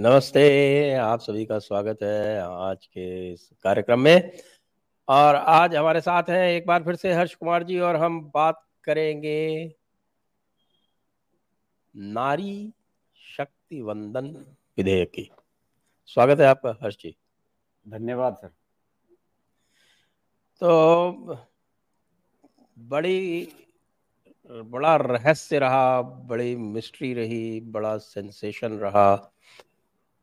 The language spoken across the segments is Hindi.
नमस्ते आप सभी का स्वागत है आज के इस कार्यक्रम में। और आज हमारे साथ हैं एक बार फिर से हर्ष कुमार जी और हम बात करेंगे नारी शक्ति वंदन विधेयक की। स्वागत है आपका हर्ष जी। धन्यवाद सर। तो बड़ी बड़ा रहस्य रहा बड़ी मिस्ट्री रही बड़ा सेंसेशन रहा।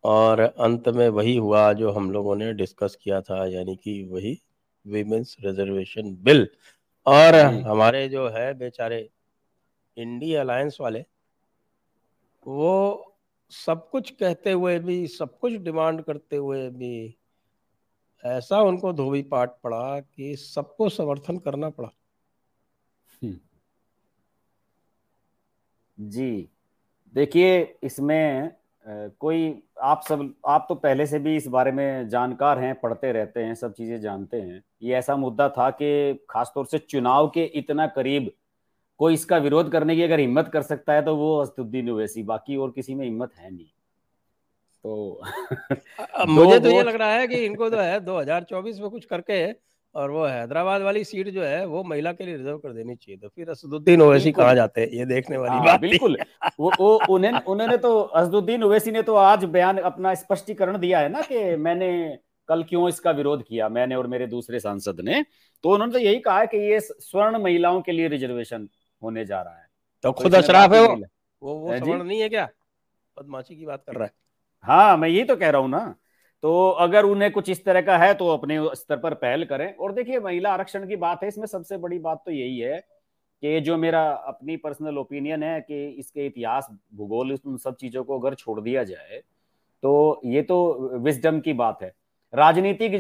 और अंत में वही हुआ जो हम लोगों ने डिस्कस किया था यानी कि वही विमेंस रिजर्वेशन बिल और हमारे जो है बेचारे इंडिया अलायंस वाले वो सब कुछ कहते हुए भी सब कुछ डिमांड करते हुए भी ऐसा उनको धोबी पाठ पड़ा कि सबको समर्थन करना पड़ा। हम्म। जी। देखिए इसमें कोई आप सब आप तो पहले से भी इस बारे में जानकार हैं पढ़ते रहते हैं सब चीज़ें जानते हैं। ये ऐसा मुद्दा था कि खासतौर से चुनाव के इतना करीब कोई इसका विरोध करने की अगर हिम्मत कर सकता है तो वो असदुद्दीन ओवैसी बाकी और किसी में हिम्मत है नहीं। तो मुझे तो ये लग रहा है कि इनको तो है 2024 में कुछ करके और वो हैदराबाद वाली सीट जो है वो महिला के लिए रिज़र्व कर देनी चाहिए। तो फिर असदुद्दीन ओवैसी कहा जाते हैं? ये देखने वाली हाँ, बात बिल्कुल। वो वो उन्हें उन्होंने तो असदुद्दीन ओवैसी ने तो आज बयान अपना स्पष्टीकरण दिया है ना कि मैंने कल क्यों इसका विरोध किया मैंने और मेरे दूसरे सांसद ने। तो उन्होंने तो यही कहा कि ये स्वर्ण महिलाओं के लिए रिजर्वेशन होने जा रहा है। तो, तो खुद अशराफ है वो? वो नहीं है क्या? बदमाशी की बात कर रहा है। हाँ मैं यही तो कह रहा हूँ ना। तो अगर उन्हें कुछ इस तरह का है तो अपने स्तर पर पहल करें। और देखिए, महिला आरक्षण की बात है, इसमें सबसे बड़ी बात तो यही है कि जो मेरा अपनी पर्सनल ओपिनियन है कि इसके इतिहास, भूगोल, उन सब चीज़ों को अगर छोड़ दिया जाए तो ये तो विजडम की बात है। राजनीतिक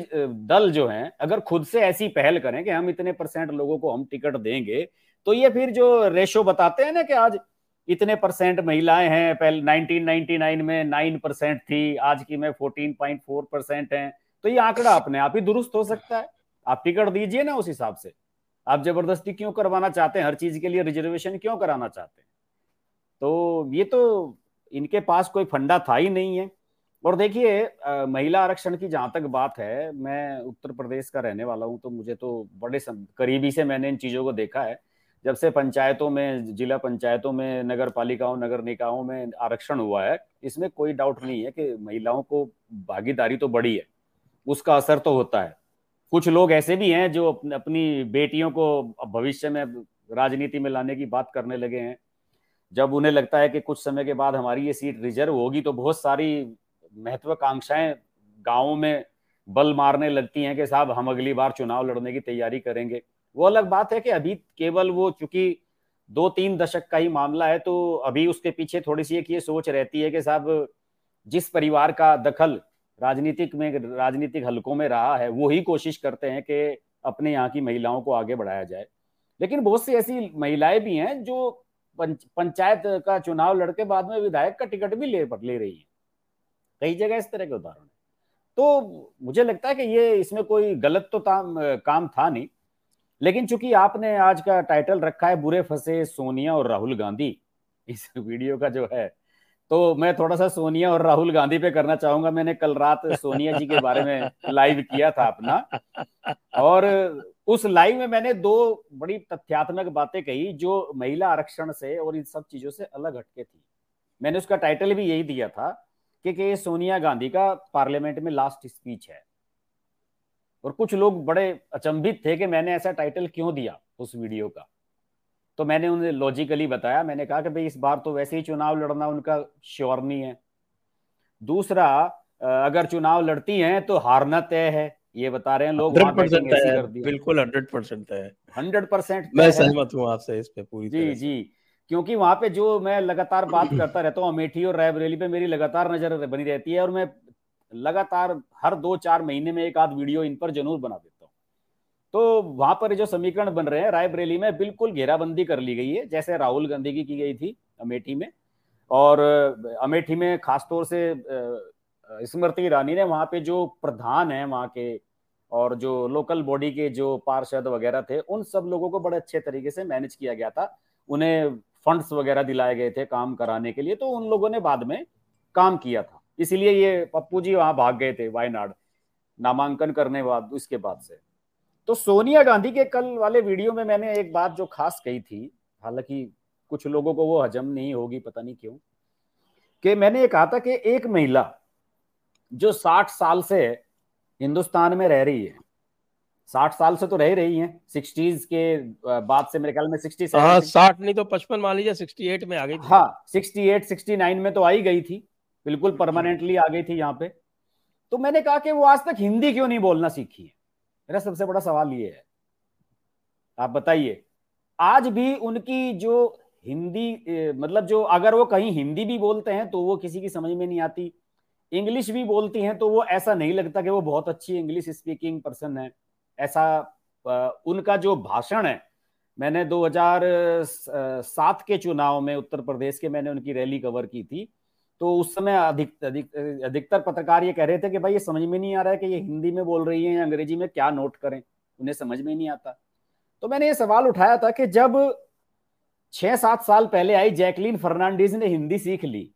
दल जो हैं, अगर खुद से ऐसी पहल करें कि हम इतने परसेंट लोगों को हम टिकट देंगे तो ये फिर जो रेशो बताते हैं ना कि आज इतने परसेंट महिलाएँ हैं, पहले 1999 में नाइन परसेंट थी, आज की में 14.4 परसेंट है। तो ये आंकड़ा अपने आप ही दुरुस्त हो सकता है। आप टिकट दीजिए ना उस हिसाब से। आप ज़बरदस्ती क्यों करवाना चाहते हैं? हर चीज़ के लिए रिजर्वेशन क्यों कराना चाहते हैं? तो ये तो इनके पास कोई फंडा था ही नहीं है। और देखिए महिला आरक्षण की जहाँ तक बात है, मैं उत्तर प्रदेश का रहने वाला हूँ तो मुझे तो बड़े करीबी से मैंने इन चीज़ों को देखा है। जब से पंचायतों में, जिला पंचायतों में नगर पालिकाओं नगर निकायों में आरक्षण हुआ है, इसमें कोई डाउट नहीं है कि महिलाओं को भागीदारी तो बड़ी है, उसका असर तो होता है। कुछ लोग ऐसे भी हैं जो अपनी बेटियों को भविष्य में राजनीति में लाने की बात करने लगे हैं। जब उन्हें लगता है कि कुछ समय के बाद हमारी ये सीट रिज़र्व होगी तो बहुत सारी महत्वाकांक्षाएँ गाँवों में बल मारने लगती हैं कि साहब हम अगली बार चुनाव लड़ने की तैयारी करेंगे। वो अलग बात है कि अभी केवल वो चूँकि दो तीन दशक का ही मामला है तो अभी उसके पीछे थोड़ी सी एक ये सोच रहती है कि साहब जिस परिवार का दखल राजनीतिक में राजनीतिक हलकों में रहा है वो ही कोशिश करते हैं कि अपने यहाँ की महिलाओं को आगे बढ़ाया जाए। लेकिन बहुत सी ऐसी महिलाएँ भी हैं जो पंच, पंचायत का चुनाव लड़के बाद में विधायक का टिकट भी ले ले रही है। कई जगह इस तरह के उदाहरण है। तो मुझे लगता है कि ये इसमें कोई गलत तो काम था नहीं लेकिन चूँकि आपने आज का टाइटल रखा है बुरे फंसे सोनिया और राहुल गांधी इस वीडियो का जो है तो मैं थोड़ा सा सोनिया और राहुल गांधी पे करना चाहूँगा। मैंने कल रात सोनिया जी के बारे में लाइव किया था अपना। और उस लाइव में मैंने दो बड़ी तथ्यात्मक बातें कही जो महिला आरक्षण से और इन सब चीज़ों से अलग हटके थी। मैंने उसका टाइटल भी यही दिया था कि, कि सोनिया गांधी का पार्लियामेंट में लास्ट स्पीच है। और कुछ लोग बड़े अचंभित थे कि मैंने ऐसा टाइटल क्यों दिया उस वीडियो का? तो मैंने उन्हें लॉजिकली बताया। मैंने कहा कि भाई इस बार तो वैसे ही चुनाव लड़ना उनका श्योर नहीं है। दूसरा अगर चुनाव लड़ती हैं तो हारना तय है। ये बता रहे हैं लोग बिल्कुल हंड्रेड परसेंट है। हंड्रेड परसेंट मैं सहमत हूँ आपसे इस पे पूरी जी जी। क्योंकि वहाँ पे जो मैं लगातार बात करता रहता हूँ अमेठी और रायबरेली पे मेरी लगातार नज़र बनी रहती है और मैं लगातार हर दो चार महीने में एक आध वीडियो इन पर ज़रूर बना देता हूँ। तो वहाँ पर जो समीकरण बन रहे हैं, रायबरेली में बिल्कुल घेराबंदी कर ली गई है, जैसे राहुल गांधी की की गई थी अमेठी में। और अमेठी में खासतौर से स्मृति ईरानी ने वहाँ पे जो प्रधान है वहाँ के, और जो लोकल बॉडी के जो पार्षद वगैरह थे, उन सब लोगों को बड़े अच्छे तरीके से मैनेज किया गया था। उन्हें फंड्स वगैरह दिलाए गए थे काम कराने के लिए तो उन लोगों ने बाद में काम किया था। इसीलिए ये पप्पू जी वहाँ भाग गए थे वायनाड नामांकन करने बाद उसके बाद से। तो सोनिया गांधी के कल वाले वीडियो में मैंने एक बात जो खास कही थी हालाँकि कुछ लोगों को वो हजम नहीं होगी पता नहीं क्यों कि मैंने ये कहा था कि एक महिला जो साठ साल से हिंदुस्तान में रह रही है साठ साल से तो रह रही हैं सिक्सटीज के बाद से मेरे ख्याल में सिक्सटी हाँ साठ नहीं तो पचपन मान लीजिए सिक्सटी एट में आ गई हाँ सिक्सटी एट सिक्सटी नाइन में तो आई गई थी। बिल्कुल परमानेंटली आ गई थी यहाँ पे। तो मैंने कहा कि वो आज तक हिंदी क्यों नहीं बोलना सीखी है? मेरा सबसे बड़ा सवाल ये है। आप बताइए आज भी उनकी जो हिंदी मतलब जो अगर वो कहीं हिंदी भी बोलते हैं तो वो किसी की समझ में नहीं आती। इंग्लिश भी बोलती हैं तो वो ऐसा नहीं लगता कि वो बहुत अच्छी इंग्लिश स्पीकिंग पर्सन है। ऐसा उनका जो भाषण है मैंने 2007 के चुनाव में उत्तर प्रदेश के मैंने उनकी रैली कवर की थी। तो उस समय अधिक अधिक अधिकतर पत्रकार ये कह रहे थे कि भाई ये समझ में नहीं आ रहा है कि ये हिंदी में बोल रही है या अंग्रेज़ी में क्या नोट करें उन्हें समझ में नहीं आता। तो मैंने ये सवाल उठाया था कि जब छह सात साल पहले आई जैकलीन फर्नांडिस ने हिंदी सीख ली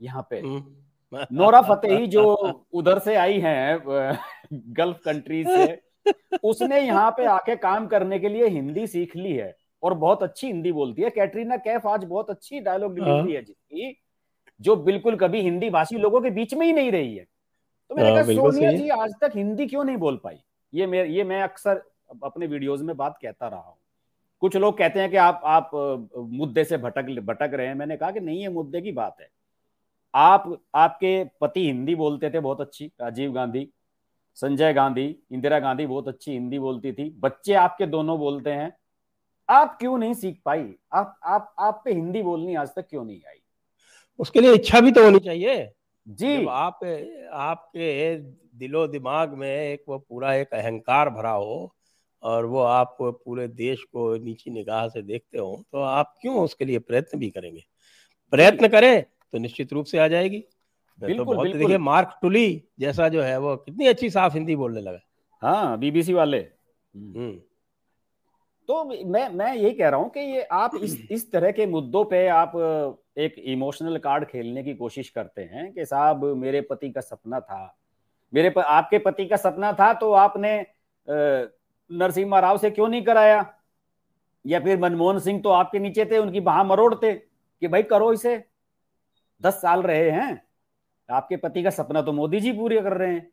यहाँ पे हम्म। नोरा फतेही जो उधर से आई हैं गल्फ कंट्री से उसने यहाँ पे आके काम करने के लिए हिंदी सीख ली है और बहुत अच्छी हिंदी बोलती है। कैटरीना कैफ आज बहुत अच्छी डायलॉग डिलीवरी है जिसकी। जो बिल्कुल कभी हिंदी भाषी लोगों के बीच में ही नहीं रही है। तो मैंने हाँ, कहा सोनिया जी आज तक हिंदी क्यों नहीं बोल पाई? ये मैं ये मैं अक्सर अपने वीडियोस में बात कहता रहा हूँ। कुछ लोग कहते हैं कि आप आप मुद्दे से भटक भटक रहे हैं। मैंने कहा कि नहीं ये मुद्दे की बात है। आप आपके पति हिंदी बोलते थे बहुत अच्छी। राजीव गांधी संजय गांधी इंदिरा गांधी बहुत अच्छी हिंदी बोलती थी। बच्चे आपके दोनों बोलते हैं। आप क्यों नहीं सीख पाई? आप आप आप पे हिंदी बोलनी आज तक क्यों नहीं आई? उसके लिए इच्छा भी तो होनी चाहिए। जी। आप आपके दिलो दिमाग में एक वो पूरा एक अहंकार भरा हो और वो आप पूरे देश को नीची निगाह से देखते हो तो आप क्यों उसके लिए प्रयत्न भी करेंगे? प्रयत्न करें तो निश्चित रूप से आ जाएगी। तो बिल्कुल, तो बहुत देखिए मार्क टुली जैसा जो है वो कितनी अच्छी साफ़ हिंदी बोलने लगा। हाँ बीबीसी वाले। हम्म। तो मैं मैं यही कह रहा हूँ कि ये आप इस इस तरह के मुद्दों पे आप एक इमोशनल कार्ड खेलने की कोशिश करते हैं कि साहब मेरे पति का सपना था। मेरे प, आपके पति का सपना था तो आपने नरसिम्हा राव से क्यों नहीं कराया? या फिर मनमोहन सिंह तो आपके नीचे थे उनकी बाह मरोड़ते कि भाई करो इसे। दस साल रहे हैं आपके पति का सपना तो मोदी जी पूरे कर रहे हैं।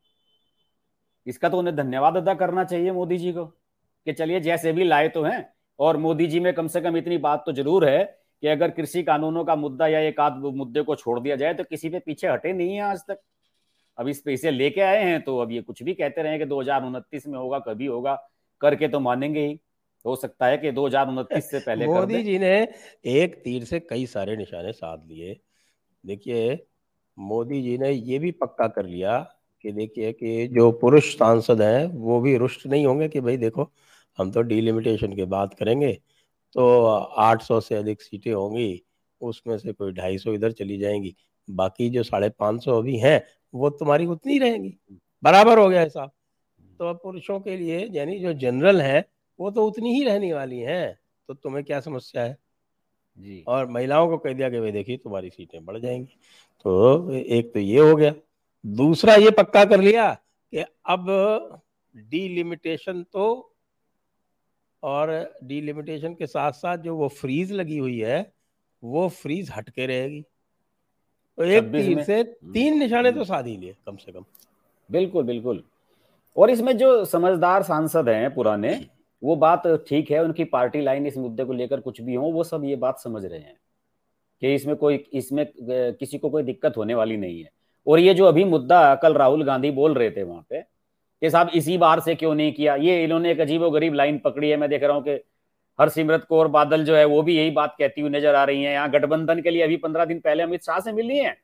इसका तो उन्हें धन्यवाद अदा करना चाहिए मोदी जी को कि चलिए जैसे भी लाए तो हैं। और मोदी जी में कम से कम इतनी बात तो ज़रूर है कि अगर कृषि कानूनों का मुद्दा या एक आध मुद्दे को छोड़ दिया जाए तो किसी पे पीछे हटे नहीं है आज तक। अब इस पे इसे लेके आए हैं तो अब ये कुछ भी कहते रहे कि दो में होगा कभी होगा करके तो मानेंगे ही। हो सकता है कि दो हज़ार उनतीस से पहले मोदी जी ने एक तीर से कई सारे निशाने साध लिए। देखिए मोदी जी ने ये भी पक्का कर लिया कि देखिए कि जो पुरुष सांसद हैं वो भी रुष्ट नहीं होंगे कि भाई देखो हम तो डिलिमिटेशन की बात करेंगे। तो 800 से अधिक सीटें होंगी उसमें से कोई 250 इधर चली जाएँगी। बाकी जो साढ़े पाँच सौ अभी हैं वो तुम्हारी उतनी रहेंगी। बराबर हो गया हिसाब तो पुरुषों के लिए यानी जो जनरल है वो तो उतनी ही रहने वाली हैं। तो तुम्हें क्या समस्या है? जी। और महिलाओं को कह दिया कि भाई देखिए तुम्हारी सीटें बढ़ जाएँगी। तो एक तो ये हो गया। दूसरा ये पक्का कर लिया कि अब डीलिमिटेशन तो और डीलिमिटेशन के साथ साथ जो वो फ्रीज लगी हुई है वो फ्रीज हटके रहेगी। तो एक तीर से हम्म। तीन निशाने तो साध ही लिए कम से कम। बिल्कुल बिल्कुल। और इसमें जो समझदार सांसद हैं पुराने वो बात ठीक है उनकी पार्टी लाइन इस मुद्दे को लेकर कुछ भी हो वो सब ये बात समझ रहे हैं कि इसमें कोई इसमें किसी को कोई दिक्कत होने वाली नहीं है। और ये जो अभी मुद्दा कल राहुल गांधी बोल रहे थे वहाँ पे कि साहब इसी बार से क्यों नहीं किया? ये इन्होंने एक अजीब गरीब लाइन पकड़ी है, मैं देख रहा हूँ कि हरसिमरत कौर बादल जो है, वो भी यही बात कहती हुई नज़र आ रही है। यहाँ गठबंधन के लिए अभी पंद्रह दिन पहले अमित शाह से मिली है,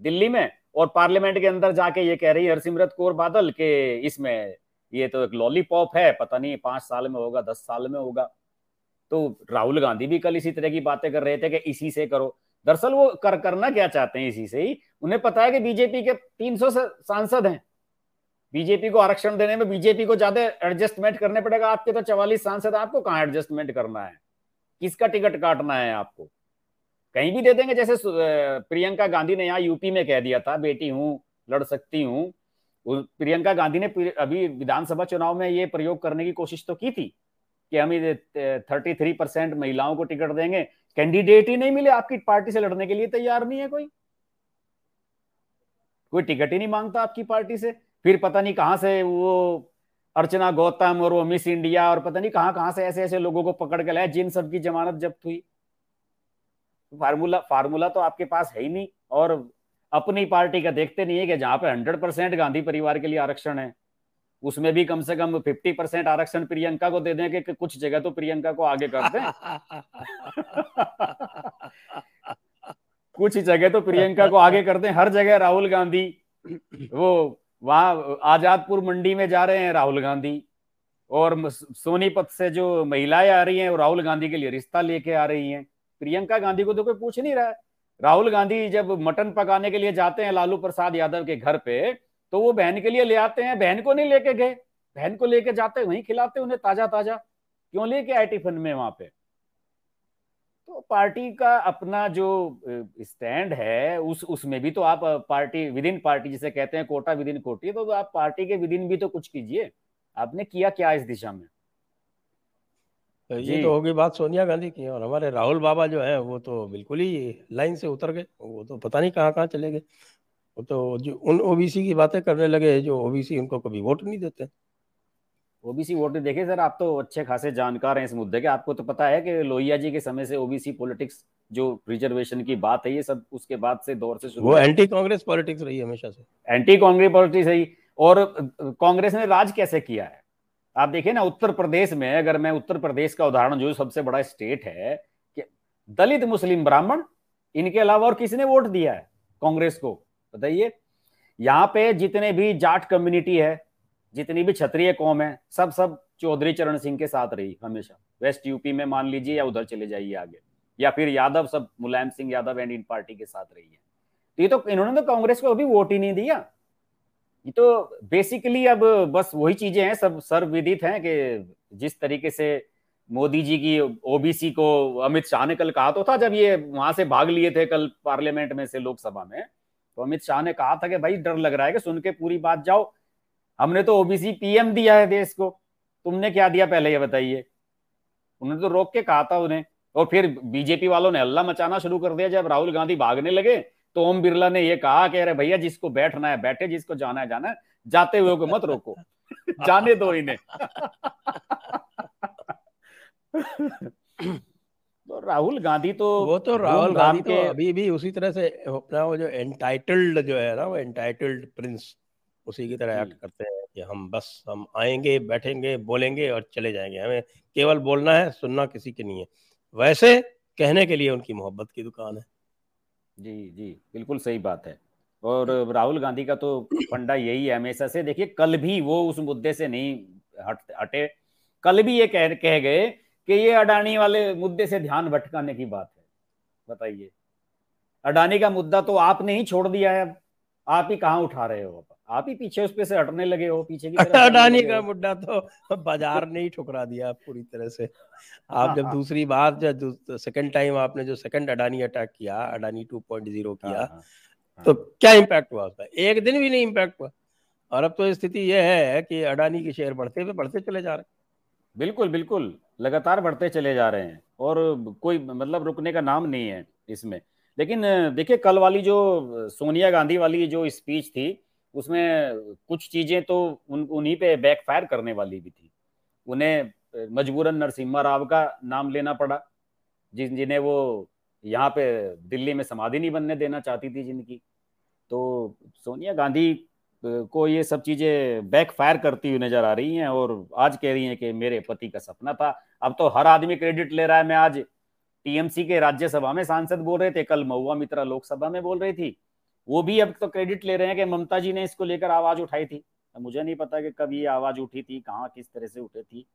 दिल्ली में, और पार्लियामेंट के अंदर जाके ये कह रही है, हरसिमरत कौर बादल के इसमें ये तो एक लॉलीपॉप है, पता नहीं पाँच साल में होगा, दस साल में होगा। तो राहुल गांधी भी कल इसी तरह की बातें कर रहे थे कि इसी से करो। दरअसल वो कर, करना क्या चाहते हैं इसी से ही? उन्हें पता है कि बीजेपी के 300 सांसद हैं। बीजेपी को आरक्षण देने में बीजेपी को ज़्यादा एडजस्टमेंट करने पड़ेगा। आपके तो चवालीस सांसद, आपको कहाँ एडजस्टमेंट करना है? किसका टिकट काटना है आपको? कहीं भी दे देंगे, जैसे प्रियंका गांधी ने यहाँ यूपी में कह दिया था, बेटी हूँ, लड़ सकती हूँ। प्रियंका गांधी ने अभी विधानसभा चुनाव में ये प्रयोग करने की कोशिश तो की थी कि हम थर्टी थ्री परसेंट महिलाओं को टिकट देंगे। कैंडिडेट ही नहीं मिले, आपकी पार्टी से लड़ने के लिए तैयार नहीं है कोई। कोई टिकट ही नहीं माँगता आपकी पार्टी से। फिर पता नहीं कहाँ से वो अर्चना गौतम और वो मिस इंडिया और पता नहीं कहाँ कहाँ से ऐसे ऐसे लोगों को पकड़ के लाया, जिन सबकी जमानत जब्त हुई। फार्मूला फार्मूला तो आपके पास है ही नहीं और अपनी पार्टी का देखते नहीं है कि जहाँ पे हंड्रेड परसेंट गांधी परिवार के लिए आरक्षण है, उसमें भी कम से कम फिफ्टी परसेंट आरक्षण प्रियंका को दे दें कि कुछ जगह तो प्रियंका को आगे कर दें। कुछ जगह तो प्रियंका को आगे कर दें, हर जगह राहुल गांधी, वो वहाँ आजादपुर मंडी में जा रहे हैं राहुल गांधी और सोनीपत से जो महिलाएँ आ रही हैं, वो राहुल गांधी के लिए रिश्ता लेके आ रही हैं। प्रियंका गांधी को तो कोई पूछ नहीं रहा है। राहुल गांधी जब मटन पकाने के लिए जाते हैं लालू प्रसाद यादव के घर पे तो वो बहन के लिए ले आते हैं। बहन को नहीं लेके गए। बहन को लेके जाते वहीं खिलाते उन्हें ताज़ा ताज़ा क्यों लेके आए टिफ़िन में वहाँ पे? तो पार्टी का अपना जो स्टैंड है उस उसमें भी तो आप पार्टी विद इन पार्टी जिसे कहते हैं कोटा विद इन कोटी तो आप पार्टी के विद इन भी तो कुछ कीजिए। आपने किया क्या इस दिशा में? तो ये तो होगी बात सोनिया गांधी की और हमारे राहुल बाबा जो है वो तो बिल्कुल ही लाइन से उतर गए वो तो पता नहीं कहाँ कहाँ चले गए। वो तो जो उन ओबीसी की बातें करने लगे जो ओबीसी उनको कभी वोट नहीं देते। ओबीसी वोट देखे सर आप तो अच्छे खासे जानकार हैं इस मुद्दे के। आपको तो पता है कि लोहिया जी के समय से ओबीसी पॉलिटिक्स जो रिजर्वेशन की बात है ये सब उसके बाद से दौर से शुरू वो एंटी कांग्रेस पॉलिटिक्स रही हमेशा से। एंटी कांग्रेस पॉलिटिक्स रही। और कांग्रेस ने राज कैसे किया है? आप देखिए ना उत्तर प्रदेश में अगर मैं उत्तर प्रदेश का उदाहरण जो सबसे बड़ा स्टेट है कि दलित मुस्लिम ब्राह्मण इनके अलावा और किसने वोट दिया है? कांग्रेस को। बताइए। यहाँ पे जितने भी जाट कम्युनिटी है जितनी भी क्षत्रिय कौम है, सब सब चौधरी चरण सिंह के साथ रही हमेशा। वेस्ट यूपी में मान लीजिए या उधर चले जाइए आगे, या फिर यादव सब मुलायम सिंह यादव एंड इन पार्टी के साथ रही है। तो ये तो इन्होंने तो कांग्रेस को अभी वोट ही नहीं दिया। ये तो बेसिकली अब बस वही चीज़ें हैं, सब सर्वविदित हैं कि जिस तरीके से मोदी जी की ओबीसी को अमित शाह ने कल कहा तो था, जब ये वहाँ से भाग लिए थे कल पार्लियामेंट में से लोकसभा में तो अमित शाह ने कहा था कि भाई डर लग रहा है कि सुन के पूरी बात जाओ हमने तो ओबीसी पीएम दिया है देश को। तुमने क्या दिया पहले ये बताइए। उन्होंने तो रोक के कहा था उन्हें। और फिर बीजेपी वालों ने हल्ला मचाना शुरू कर दिया। जब राहुल गांधी भागने लगे तो ओम बिरला ने ये कहा कि अरे भैया जिसको बैठना है बैठे जिसको जाना है जाना है। जाते हुए को मत रोको। जाने दो इन्हें। तो राहुल गांधी तो वो तो राहुल गांधी तो अभी भी उसी तरह से अपना वो जो एंटाइटल्ड जो है ना वो एंटाइटल्ड प्रिंस उसी की तरह एक्ट करते हैं कि हम बस हम आएँगे बैठेंगे बोलेंगे और चले जाएँगे। हमें केवल बोलना है सुनना किसी के नहीं है। वैसे कहने के लिए उनकी मोहब्बत की दुकान है। जी जी बिल्कुल सही बात है। और राहुल गांधी का तो फंडा यही है हमेशा से। देखिए कल भी वो उस मुद्दे से नहीं हट हटे। कल भी ये कह कह गए कि ये अडानी वाले मुद्दे से ध्यान भटकाने की बात है। बताइए। अडानी का मुद्दा तो आपने ही छोड़ दिया है आप ही कहाँ उठा रहे हो आप ही पीछे उस पे से हटने लगे हो पीछे की अडानी का मुद्दा तो बाज़ार ने ही ठुकरा दिया पूरी तरह से। आप जब दूसरी बार जब सेकंड टाइम आपने जो सेकंड अडानी अटैक किया अडानी 2.0 किया हाँ, हाँ, तो हाँ। क्या इम्पैक्ट हुआ उसका? एक दिन भी नहीं इम्पैक्ट हुआ। और अब तो स्थिति यह है कि अडानी के शेयर बढ़ते हुए बढ़ते चले जा रहे हैं। बिल्कुल बिल्कुल। लगातार बढ़ते चले जा रहे हैं। और कोई मतलब रुकने का नाम नहीं है इसमें। लेकिन देखिए कल वाली जो सोनिया गांधी वाली जो स्पीच थी उसमें कुछ चीज़ें तो उन, उन्हीं पे बैकफायर करने वाली भी थी। उन्हें मजबूरन नरसिम्हा राव का नाम लेना पड़ा, जिन, जिन्हें वो यहाँ पे दिल्ली में समाधि नहीं बनने देना चाहती थी जिनकी। तो सोनिया गांधी को ये सब चीज़ें बैकफायर करती हुई नज़र आ रही हैं और आज कह रही हैं कि मेरे पति का सपना था। अब तो हर आदमी क्रेडिट ले रहा है। मैं आज टीएमसी के राज्यसभा में सांसद बोल रहे थे, कल महुआ मित्रा लोकसभा में बोल रही थी। वो भी अब तो क्रेडिट ले रहे हैं कि ममता जी ने इसको लेकर आवाज़ उठाई थी। मुझे नहीं पता कि कब ये आवाज़ उठी थी, कहाँ किस तरह से उठी थी।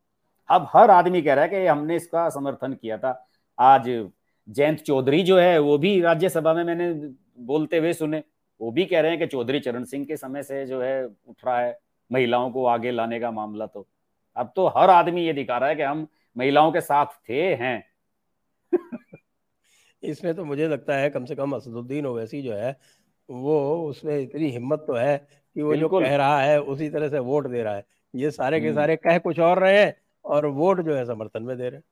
अब हर आदमी कह रहा है कि हमने इसका समर्थन किया था। आज जयंत चौधरी जो है, वो भी राज्यसभा में मैंने बोलते हुए सुने, वो भी कह रहे हैं कि चौधरी चरण सिंह के समय से जो है उठ रहा है महिलाओं को आगे लाने का मामला तो। अब तो हर आदमी ये दिखा रहा है कि हम महिलाओं के साथ थे, हैं। इसमें तो मुझे लगता है कम से कम असदुद्दीन ओवैसी जो है वो उसमें इतनी हिम्मत तो है कि वो जो कह रहा है उसी तरह से वोट दे रहा है। ये सारे के हम्म। सारे कह कुछ और रहे हैं और वोट जो है समर्थन में दे रहे हैं।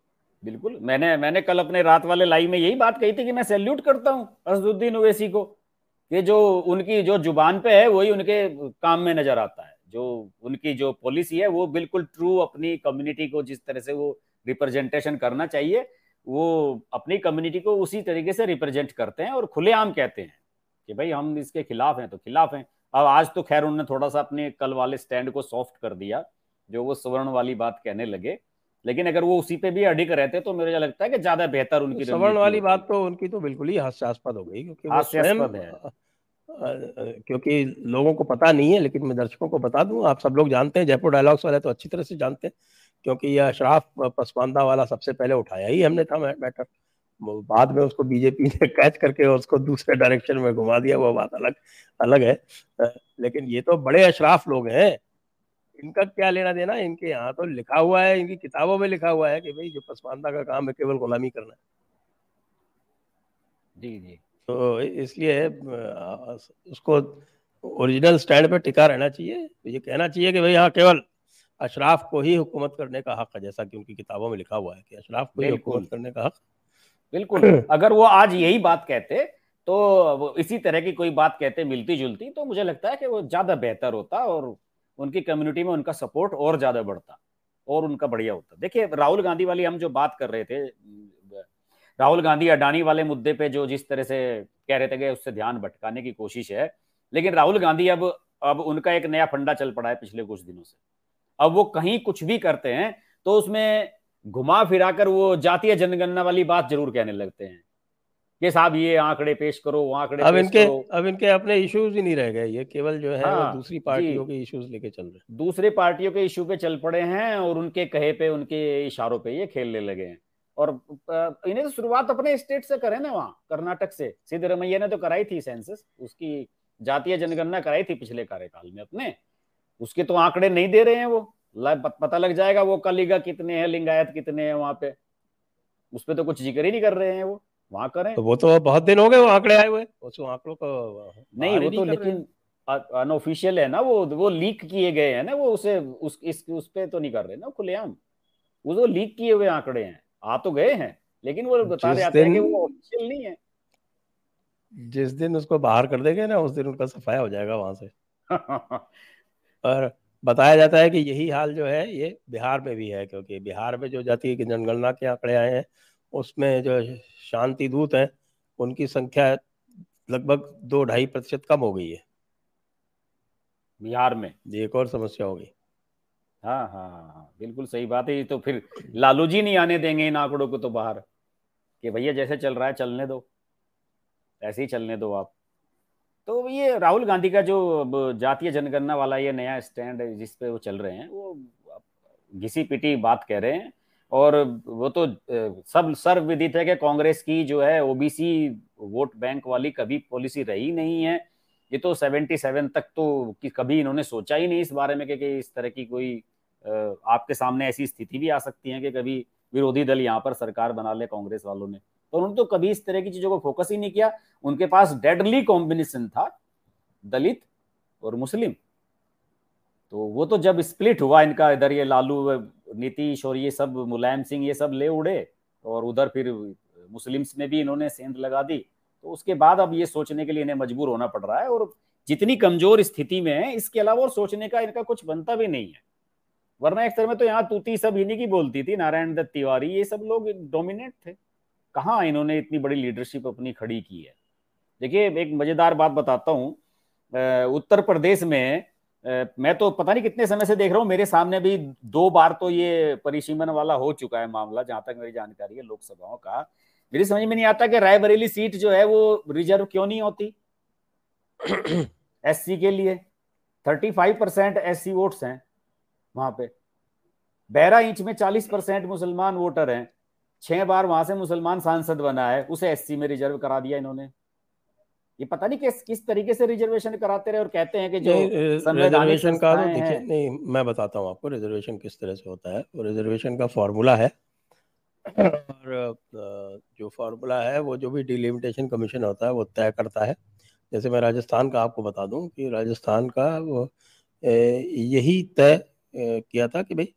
बिल्कुल। मैंने मैंने कल अपने रात वाले लाइव में यही बात कही थी कि मैं सैल्यूट करता हूँ असदुद्दीन ओवैसी को कि जो उनकी जो ज़ुबान पे है वही उनके काम में नज़र आता है। जो उनकी जो पॉलिसी है वो बिल्कुल ट्रू अपनी कम्युनिटी को जिस तरह से वो रिप्रेजेंटेशन करना चाहिए वो अपनी कम्युनिटी को उसी तरीके से रिप्रेजेंट करते हैं और खुलेआम कहते हैं। कि भाई हम इसके खिलाफ हैं तो खिलाफ हैं। अब आज तो खैर उन्होंने थोड़ा सा अपने कल वाले स्टैंड को सॉफ्ट कर दिया जो वो सवर्ण वाली बात कहने लगे। लेकिन अगर वो उसी पे भी अडिग रहते तो मुझे लगता है कि ज़्यादा बेहतर उनकी तो सवर्ण वाली बात तो उनकी तो बिल्कुल ही हास्यास्पद हो गई क्योंकि स्वयं है। क्योंकि लोगों को पता नहीं है लेकिन मैं दर्शकों को बता दूँ आप सब लोग जानते हैं जयपुर डायलॉग्स वाले तो अच्छी तरह से जानते हैं क्योंकि यह अशराफ पसमानदा वाला सबसे पहले उठाया ही हमने था मैटर। बाद में उसको बीजेपी ने कैच करके उसको दूसरे डायरेक्शन में घुमा दिया वो बात अलग अलग है। लेकिन ये तो बड़े अशराफ लोग हैं। इनका क्या लेना देना? इनके यहाँ तो लिखा हुआ है इनकी किताबों में लिखा हुआ है कि भाई जो पसमानदा का काम है केवल गुलामी करना है। जी जी। तो इसलिए उसको ओरिजिनल स्टैंड पे टिका रहना चाहिए। तो ये कहना चाहिए कि भाई हाँ केवल अशराफ को ही हुकूमत करने का हक है जैसा कि उनकी किताबों में लिखा हुआ है कि अशराफ को ही हुकूमत करने का हक बिल्कुल। अगर वो आज यही बात कहते तो इसी तरह की कोई बात कहते मिलती जुलती तो मुझे लगता है कि वो ज़्यादा बेहतर होता और उनकी कम्युनिटी में उनका सपोर्ट और ज़्यादा बढ़ता और उनका बढ़िया होता। देखिए, राहुल गांधी वाली हम जो बात कर रहे थे, राहुल गांधी अडानी वाले मुद्दे पे जो जिस तरह से कह रहे थे कि उससे ध्यान भटकाने की कोशिश है, लेकिन राहुल गांधी अब अब उनका एक नया फंडा चल पड़ा है पिछले कुछ दिनों से। अब वो कहीं कुछ भी करते हैं तो उसमें घुमा फिराकर वो जातीय जनगणना वाली बात ज़रूर कहने लगते हैं। कि साहब ये आंकड़े पेश करो वो आंकड़े अब इनके करो। अब इनके अपने इश्यूज़ ही नहीं रह गए ये केवल जो है हाँ, दूसरी पार्टियों के इश्यूज़ लेके चल रहे दूसरे पार्टियों के इश्यू पे चल पड़े हैं और उनके कहे पे उनके इशारों पे ये खेलने लगे हैं। और इन्हें तो शुरुआत अपने स्टेट से करें ना वहाँ कर्नाटक से। सिद्धरमैया ने तो कराई थी सेंसस उसकी जातीय जनगणना कराई थी पिछले कार्यकाल में अपने। उसके तो आंकड़े नहीं दे रहे हैं वो। पता लग जाएगा वो कलिगा कितने हैं लिंगायत कितने हैं वहाँ पे। उस पर तो कुछ ज़िक्र ही नहीं कर रहे हैं वो। वहाँ करें। तो वो तो बहुत दिन हो गए वो आंकड़े आए हुए। उस आंकड़ों को नहीं वो तो लेकिन अनऑफिशियल है ना वो वो लीक किए गए हैं ना वो उसे उस इस उस पे तो नहीं कर रहे ना खुलेआम। वो तो लीक किए हुए आंकड़े हैं आ तो गए हैं लेकिन वो बता रहे आते हैं कि वो ऑफिशियल नहीं है। जिस दिन उसको बाहर कर देंगे ना उस दिन उनका सफाया हो जाएगा वहाँ से। और बताया जाता है कि यही हाल जो है ये बिहार में भी है क्योंकि बिहार में जो जाति की जनगणना के आंकड़े आए हैं उसमें जो शांति दूत हैं उनकी संख्या लगभग दो ढाई प्रतिशत कम हो गई है। बिहार में? ये एक और समस्या होगी। हाँ हाँ हाँ हाँ बिल्कुल सही बात है तो फिर लालू जी नहीं आने देंगे इन आंकड़ों को तो बाहर कि भैया जैसे चल रहा है चलने दो। ऐसे ही चलने दो आप। तो ये राहुल गांधी का जो जातीय जनगणना वाला ये नया स्टैंड है जिसपे वो चल रहे हैं, वो घिसी पिटी बात कह रहे हैं। और वो तो सब सर्व विदित है कि कांग्रेस की जो है, ओबीसी वोट बैंक वाली कभी पॉलिसी रही नहीं है। ये तो सेवेंटी सेवन तक तो कभी इन्होंने सोचा ही नहीं इस बारे में कि इस तरह की कोई आपके सामने ऐसी स्थिति भी आ सकती है कि कभी विरोधी दल यहाँ पर सरकार बना ले कांग्रेस वालों ने। तो उन्होंने तो कभी इस तरह की चीज़ों को फोकस ही नहीं किया। उनके पास डेडली कॉम्बिनेशन था, दलित और मुस्लिम। तो वो तो जब स्प्लिट हुआ, इनका इधर ये लालू, नीतीश और ये सब, मुलायम सिंह ये सब ले उड़े और उधर फिर मुस्लिम्स में भी इन्होंने सेंध लगा दी। तो उसके बाद अब ये सोचने के लिए इन्हें मजबूर होना पड़ रहा है और जितनी कमज़ोर स्थिति में है, इसके अलावा और सोचने का इनका कुछ बनता भी नहीं है। वरना एक तरह में तो यहाँ तूती सब इन्हीं की बोलती थी, नारायण दत्त तिवारी, ये सब लोग डोमिनेट थे। कहाँ इन्होंने इतनी बड़ी लीडरशिप अपनी खड़ी की है? देखिए, एक मज़ेदार बात बताता हूँ। उत्तर प्रदेश में मैं तो पता नहीं कितने समय से देख रहा हूँ, मेरे सामने भी दो बार तो ये परिसीमन वाला हो चुका है मामला, जहाँ तक मेरी जानकारी है लोकसभाओं का। मेरी समझ में नहीं आता कि रायबरेली सीट जो है वो रिज़र्व क्यों नहीं होती? एससी के लिए। थर्टी फाइव परसेंट एस वोट्स हैं वहाँ पे। बैरा इंच में चालीस परसेंट मुसलमान वोटर हैं। छह बार वहाँ से मुसलमान सांसद बना है उसे एससी में रिज़र्व करा दिया इन्होंने। ये पता नहीं किस किस तरीके से रिजर्वेशन कराते रहे और कहते हैं कि जो रिजर्वेशन का तो देखिए नहीं मैं बताता हूँ आपको रिजर्वेशन किस तरह से होता है। रिजर्वेशन का फॉर्मूला है। और जो फार्मूला है वो जो भी डिलिमिटेशन कमीशन होता है वो तय करता है। जैसे मैं राजस्थान का आपको बता दूँ कि राजस्थान का वो यही तय किया था कि भाई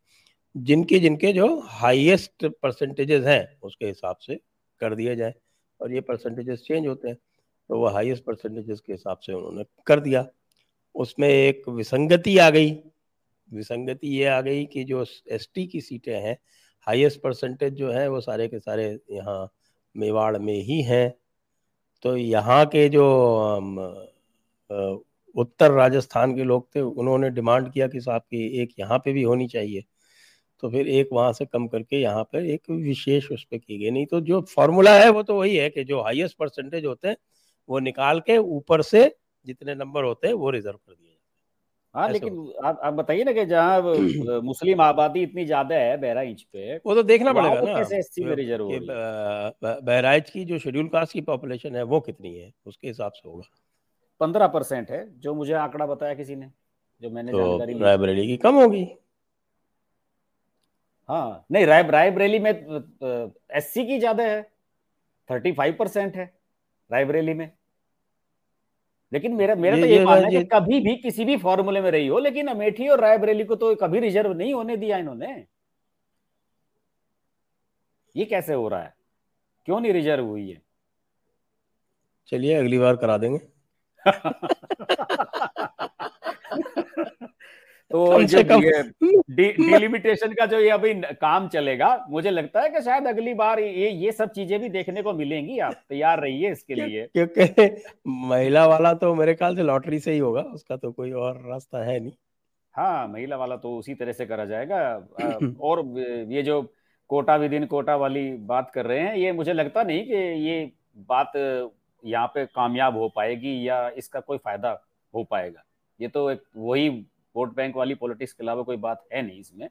जिनके जिनके जो हाईएस्ट परसेंटेजेस हैं, उसके हिसाब से कर दिए जाए। और ये परसेंटेजेस चेंज होते हैं तो वो हाईएस्ट परसेंटेजेस के हिसाब से उन्होंने कर दिया। उसमें एक विसंगति आ गई। विसंगति ये आ गई कि जो एसटी की सीटें हैं हाईएस्ट परसेंटेज जो है, वो सारे के सारे यहाँ मेवाड़ में ही हैं। तो यहाँ के जो उत्तर राजस्थान के लोग थे, उन्होंने डिमांड किया कि साहब की एक यहाँ पे भी होनी चाहिए। तो फिर एक वहाँ से कम करके यहाँ पर एक विशेष उस पर की गई। नहीं तो जो फॉर्मूला है वो तो वही है कि जो हाईएस्ट परसेंटेज होते हैं वो निकाल के ऊपर से जितने नंबर होते हैं वो रिज़र्व कर दिए हाँ। लेकिन आप आप बताइए ना कि जहाँ मुस्लिम आबादी इतनी ज़्यादा है बहराइच पे वो तो देखना पड़ेगा ना कैसे एससी में रिज़र्व बहराइच की जो शेड्यूल कास्ट की पॉपुलेशन है वो कितनी है उसके हिसाब से होगा। पंद्रह परसेंट है जो मुझे आंकड़ा बताया किसी ने जो मैंने तो जानकारी रायबरेली की कम होगी। हाँ नहीं राय रायबरेली में एससी की ज़्यादा है थर्टी फाइव परसेंट है रायबरेली में। लेकिन मेरा मेरा तो ये, ये मानना है कि कभी भी किसी भी फॉर्मूले में रही हो लेकिन अमेठी और रायबरेली को तो कभी रिज़र्व नहीं होने दिया इन्होंने। ये कैसे हो रहा है? क्यों नहीं रिज़र्व हुई है? चलिए अगली बार करा देंगे। तो जो डिलिमिटेशन का जो ये अभी काम चलेगा मुझे लगता है कि शायद अगली बार ये ये सब चीज़ें भी देखने को मिलेंगी आप तैयार रहिए इसके लिए। क्योंकि महिला वाला तो मेरे ख्याल से लॉटरी से ही होगा उसका तो कोई और रास्ता है नहीं। हाँ महिला वाला तो उसी तरह से करा जाएगा। और ये जो कोटा विदिन कोटा वाली बात कर रहे हैं ये मुझे लगता नहीं कि ये बात यहाँ पे कामयाब हो पाएगी या इसका कोई फ़ायदा हो पाएगा। ये तो एक वही वोट बैंक वाली पॉलिटिक्स के अलावा कोई बात है नहीं इसमें।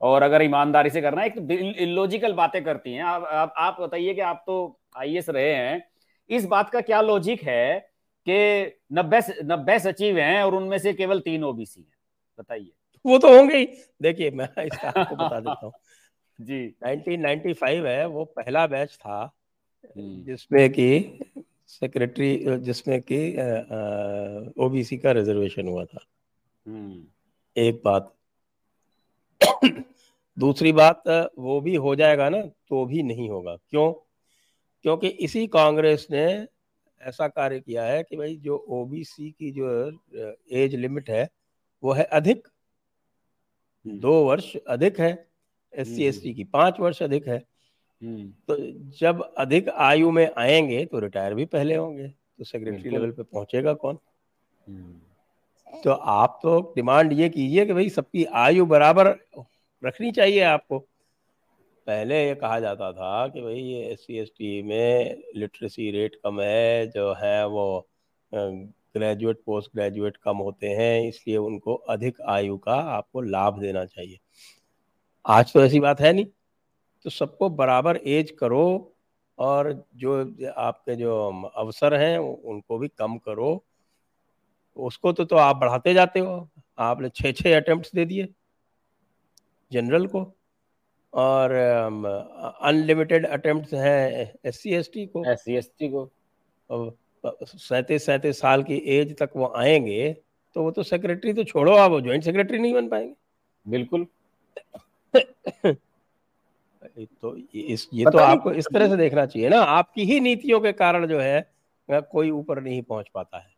और अगर ईमानदारी से करना है एक इलॉजिकल बातें करती हैं। आप आप, आप बताइए कि आप तो आई रहे हैं। इस बात का क्या लॉजिक है कि नब्बे नब्बे सचिव हैं और उनमें से केवल तीन ओबीसी हैं? बताइए। वो तो होंगे ही। देखिए मैं इसका आपको बता देता हूँ। जी। 1995 है वो पहला बैच था हम्म। जिसमें कि सेक्रेटरी जिसमें कि ओबीसी का रिजर्वेशन हुआ था। एक बात। दूसरी बात वो भी हो जाएगा ना तो भी नहीं होगा। क्यों? क्योंकि इसी कांग्रेस ने ऐसा कार्य किया है कि भाई जो ओबीसी की जो एज लिमिट है वो है अधिक। हम्म। दो वर्ष अधिक है एस सी एस टी की पाँच वर्ष अधिक है। हम्म। तो जब अधिक आयु में आएँगे तो रिटायर भी पहले होंगे। तो सेक्रेटरी लेवल पे पहुंचेगा कौन? तो आप तो डिमांड ये कीजिए कि भाई सबकी आयु बराबर रखनी चाहिए आपको। पहले ये कहा जाता था कि भाई ये एस सी में लिटरेसी रेट कम है, जो है वो ग्रेजुएट पोस्ट ग्रेजुएट कम होते हैं, इसलिए उनको अधिक आयु का आपको लाभ देना चाहिए। आज तो ऐसी बात है नहीं। तो सबको बराबर एज करो और जो आपके जो अवसर हैं, उनको भी कम करो। उसको तो तो आप बढ़ाते जाते हो। आपने छः छः अटेम्प्ट दे दिए जनरल को और अनलिमिटेड अटेम्प्ट हैं एस सी एस टी को। एस सी एस टी को। सैंतीस सैंतीस साल की एज तक वो आएँगे तो वो तो सेक्रेटरी तो छोड़ो आप वो ज्वाइंट सेक्रेटरी नहीं बन पाएँगे। बिल्कुल। तो इस ये तो आपको इस तरह से देखना चाहिए ना। आपकी ही नीतियों के कारण जो है कोई ऊपर नहीं पहुँच पाता है।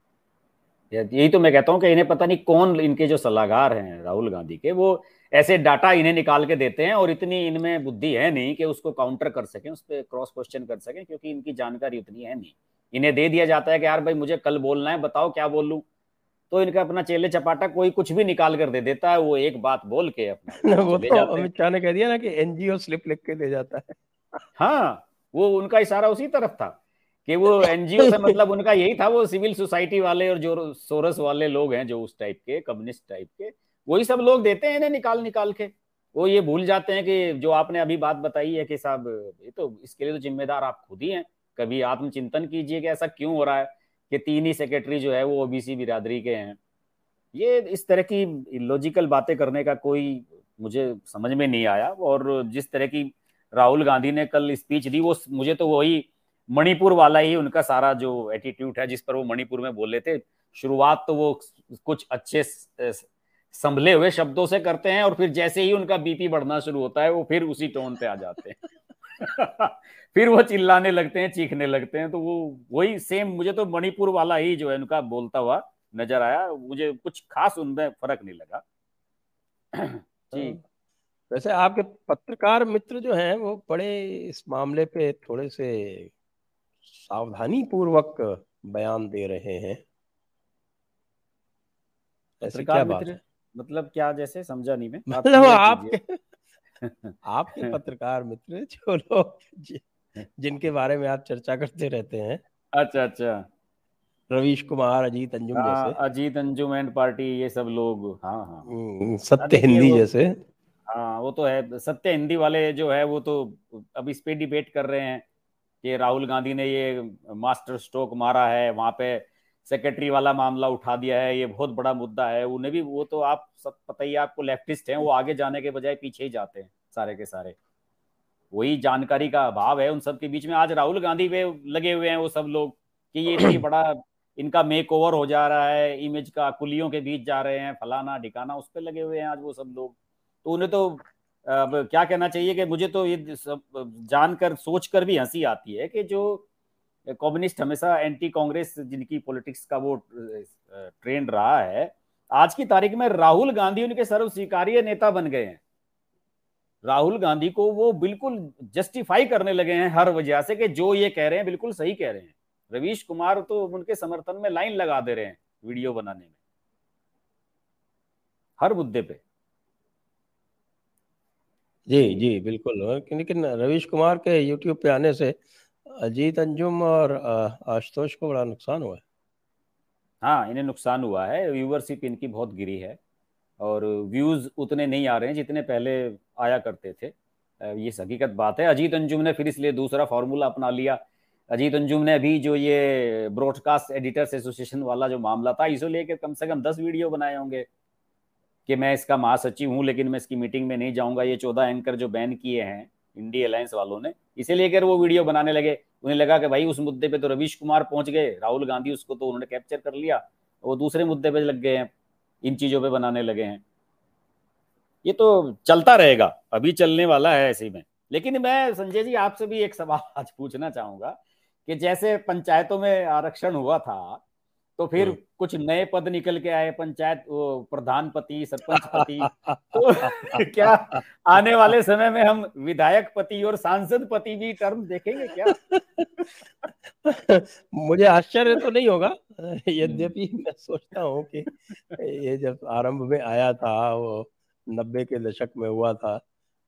यही तो मैं कहता हूँ कि इन्हें पता नहीं कौन इनके जो सलाहकार हैं राहुल गांधी के वो ऐसे डाटा इन्हें निकाल के देते हैं और इतनी इनमें बुद्धि है नहीं कि उसको काउंटर कर सकें उस पर क्रॉस क्वेश्चन कर सकें क्योंकि इनकी जानकारी उतनी है नहीं। इन्हें दे दिया जाता है कि यार भाई मुझे कल बोलना है बताओ क्या बोल? तो इनका अपना चेले चपाटा कोई कुछ भी निकाल कर दे देता है वो एक बात बोल के अपना वो तो अमित शाह ने कह दिया ना कि एनजीओ स्लिप लिख के दे जाता है। हाँ वो उनका इशारा उसी तरफ़ था। कि वो एनजीओ से मतलब उनका यही था, वो सिविल सोसाइटी वाले और जो सोरस वाले लोग हैं जो उस टाइप के कम्युनिस्ट टाइप के, वही सब लोग देते हैं इन्हें निकाल निकाल के। वो ये भूल जाते हैं कि जो आपने अभी बात बताई है कि साहब, ये तो इसके लिए तो जिम्मेदार आप खुद ही हैं। कभी आत्मचिंतन कीजिए कि ऐसा क्यों हो रहा है कि तीन ही सेक्रेटरी जो है वो ओबीसी बिरादरी के हैं। ये इस तरह की लॉजिकल बातें करने का कोई मुझे समझ में नहीं आया और जिस तरह की राहुल गांधी ने कल स्पीच दी, वो मुझे तो वही मणिपुर वाला ही उनका सारा जो एटीट्यूड है, जिस पर वो मणिपुर में बोले थे शुरुआत तो वो कुछ अच्छे संभले हुए शब्दों से करते हैं और फिर जैसे ही उनका बीपी बढ़ना शुरू होता है, वो फिर उसी टोन पे आ जाते हैं फिर वो चिल्लाने लगते हैं, चीखने लगते हैं तो वो, वही सेम मुझे तो मणिपुर वाला ही जो है उनका बोलता हुआ नज़र आया, मुझे कुछ खास उनमें फ़र्क नहीं लगा जी। वैसे आपके पत्रकार मित्र जो हैं, वो बड़े इस मामले पे थोड़े से सावधानी पूर्वक बयान दे रहे हैं। पत्रकार मित्र मतलब क्या जैसे समझा नहीं मैं। मतलब आपके आपके पत्रकार मित्र जो लोग जिनके बारे में आप चर्चा करते रहते हैं। अच्छा अच्छा। रवीश कुमार अजीत अंजुम हाँ, जैसे। अजीत अंजुम एंड पार्टी ये सब लोग हाँ हाँ। हम्म, सत्य हिंदी जैसे। हाँ वो तो है सत्य हिंदी वाले जो है वो तो अब इस पे डिबेट कर रहे हैं। कि राहुल गांधी ने ये मास्टर स्ट्रोक मारा है, वहाँ पे सेक्रेटरी वाला मामला उठा दिया है, ये बहुत बड़ा मुद्दा है, उन्हें भी, वो तो आप सब पता ही आपको लेफ्टिस्ट हैं, वो आगे जाने के बजाय पीछे ही जाते हैं सारे के सारे। वही जानकारी का अभाव है उन सब के बीच में। आज राहुल गांधी पे लगे हुए हैं वो सब लोग कि ये इतनी बड़ा, इनका मेक ओवर हो जा रहा है इमेज का, कुलियों के बीच जा रहे हैं, फलाना, ढिकाना, उस पर लगे हुए हैं आज वो सब लोग। तो उन्हें तो अब क्या कहना चाहिए कि मुझे तो ये जानकर, सोचकर भी हँसी आती है कि जो कम्युनिस्ट हमेशा एंटी कांग्रेस जिनकी पॉलिटिक्स का वो ट्रेंड रहा है, आज की तारीख में राहुल गांधी उनके सर्व स्वीकार्य नेता बन गए हैं। राहुल गांधी को वो बिल्कुल जस्टिफाई करने लगे हैं हर वजह से कि जो ये कह रहे हैं बिल्कुल सही कह रहे हैं। रवीश कुमार तो उनके समर्थन में लाइन लगा दे रहे हैं वीडियो बनाने में। हर मुद्दे पे। जी जी, बिल्कुल। लेकिन रवीश कुमार के यूट्यूब पे आने से अजीत अंजुम और आशुतोष को बड़ा नुकसान हुआ है। हाँ इन्हें नुकसान हुआ है। व्यूवरशिप इनकी बहुत गिरी है और व्यूज़ उतने नहीं आ रहे हैं जितने पहले आया करते थे। ये हकीकत बात है। अजीत अंजुम ने फिर इसलिए दूसरा फॉर्मूला अपना लिया। अजीत अंजुम ने अभी जो ये ब्रॉडकास्ट एडिटर्स एसोसिएशन वाला जो मामला था इसे लेकर कम से कम दस वीडियो बनाए होंगे। कि मैं इसका महासचिव हूँ, लेकिन मैं इसकी मीटिंग में नहीं जाऊँगा। ये चौदह एंकर जो बैन किए हैं इंडी अलायंस वालों ने इसे लेकर वो वीडियो बनाने लगे, उन्हें लगा कि भाई उस मुद्दे पे तो रवीश कुमार पहुँच गए, राहुल गांधी उसको तो उन्होंने कैप्चर कर लिया, वो दूसरे मुद्दे पे लग गए हैं, इन चीज़ों पे बनाने लगे हैं। ये तो चलता रहेगा, अभी चलने वाला है ऐसे में। लेकिन मैं, संजय जी, आपसे भी एक सवाल आज पूछना चाहूँगा कि जैसे पंचायतों में आरक्षण हुआ था तो फिर हम्म। कुछ नए पद निकल के आए पंचायत प्रधान पति सरपंच पति। तो क्या आने वाले समय में हम विधायक पति और सांसद पति भी टर्म देखेंगे क्या? मुझे आश्चर्य तो नहीं होगा यद्यपि मैं सोचता हूँ कि ये जब आरंभ में आया था वो नब्बे के दशक में हुआ था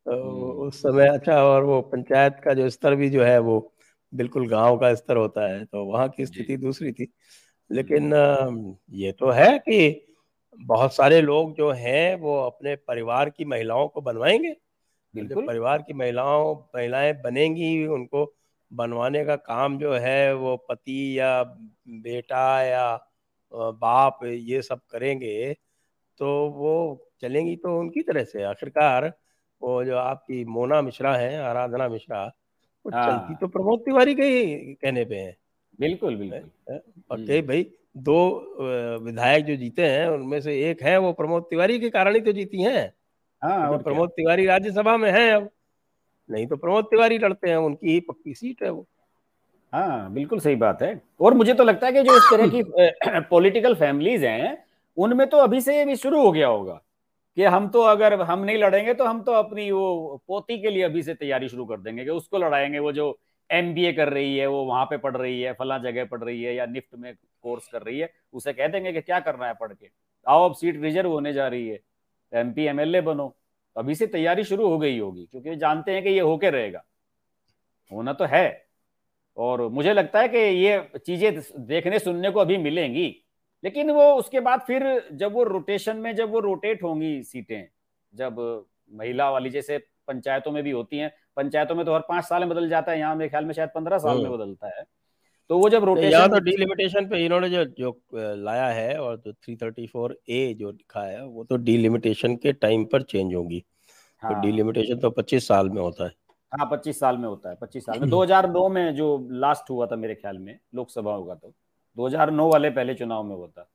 तो हम्म। उस समय अच्छा और वो पंचायत का जो स्तर भी जो है वो बिल्कुल गाँव का स्तर होता है तो वहाँ की स्थिति दूसरी थी। लेकिन ये तो है कि बहुत सारे लोग जो हैं वो अपने परिवार की महिलाओं को बनवाएँगे। बिल्कुल। परिवार की महिलाओं महिलाएँ बनेंगी उनको बनवाने का काम जो है वो पति या बेटा या बाप ये सब करेंगे तो वो चलेंगी तो उनकी तरह से। आखिरकार वो जो आपकी मोना मिश्रा है आराधना मिश्रा वो चलती हाँ। तो प्रमोद तिवारी के ही कहने पे है। बिल्कुल बिल्कुल। और भाई दो विधायक जो जीते हैं उनमें से एक है वो प्रमोद तिवारी के कारण ही तो जीती हैं। हाँ तो प्रमोद तिवारी राज्यसभा में है अब। नहीं तो प्रमोद तिवारी लड़ते हैं उनकी ही पक्की सीट है वो। हाँ बिल्कुल सही बात है। और मुझे तो लगता है कि जो इस तरह की पॉलिटिकल फैमिलीज़ हैं उनमें तो अभी से भी शुरू हो गया होगा कि हम तो अगर हम नहीं लड़ेंगे तो हम तो अपनी वो पोती के लिए अभी से तैयारी शुरू कर देंगे कि उसको लड़ाएँगे वो जो एमबीए कर रही है, वो वहाँ पे पढ़ रही है, फला जगह पढ़ रही है या निफ्ट में कोर्स कर रही है, उसे कह देंगे कि क्या करना है पढ़ के? आओ अब सीट रिज़र्व होने जा रही है। एम पी एमएलए बनो। अभी से तैयारी शुरू हो गई होगी, क्योंकि जानते हैं कि ये होके रहेगा। होना तो है। और मुझे लगता है कि ये चीज़ें देखने सुनने को अभी मिलेंगी। लेकिन वो उसके बाद फिर जब वो रोटेशन में जब वो रोटेट होंगी सीटें, जब महिला वाली, जैसे पंचायतों में भी होती हैं पंचायतों में तो हर पाँच साल में बदल जाता है यहाँ मेरे ख्याल में शायद पंद्रह साल में हम्म। बदलता है। तो वो जब रोटेशन यहाँ तो डिलिमिटेशन पे इन्होंने जो जो लाया है और जो 334 ए जो लिखा है वो तो डिलिमिटेशन के टाइम पर चेंज होगी। तो हाँ। तो डिलिमिटेशन तो 25 साल में होता है। हाँ पच्चीस साल में होता है पच्चीस साल में। 2009 में जो लास्ट हुआ था मेरे ख्याल में लोकसभा होगा तो। 2009 वाले पहले चुनाव में हुआ था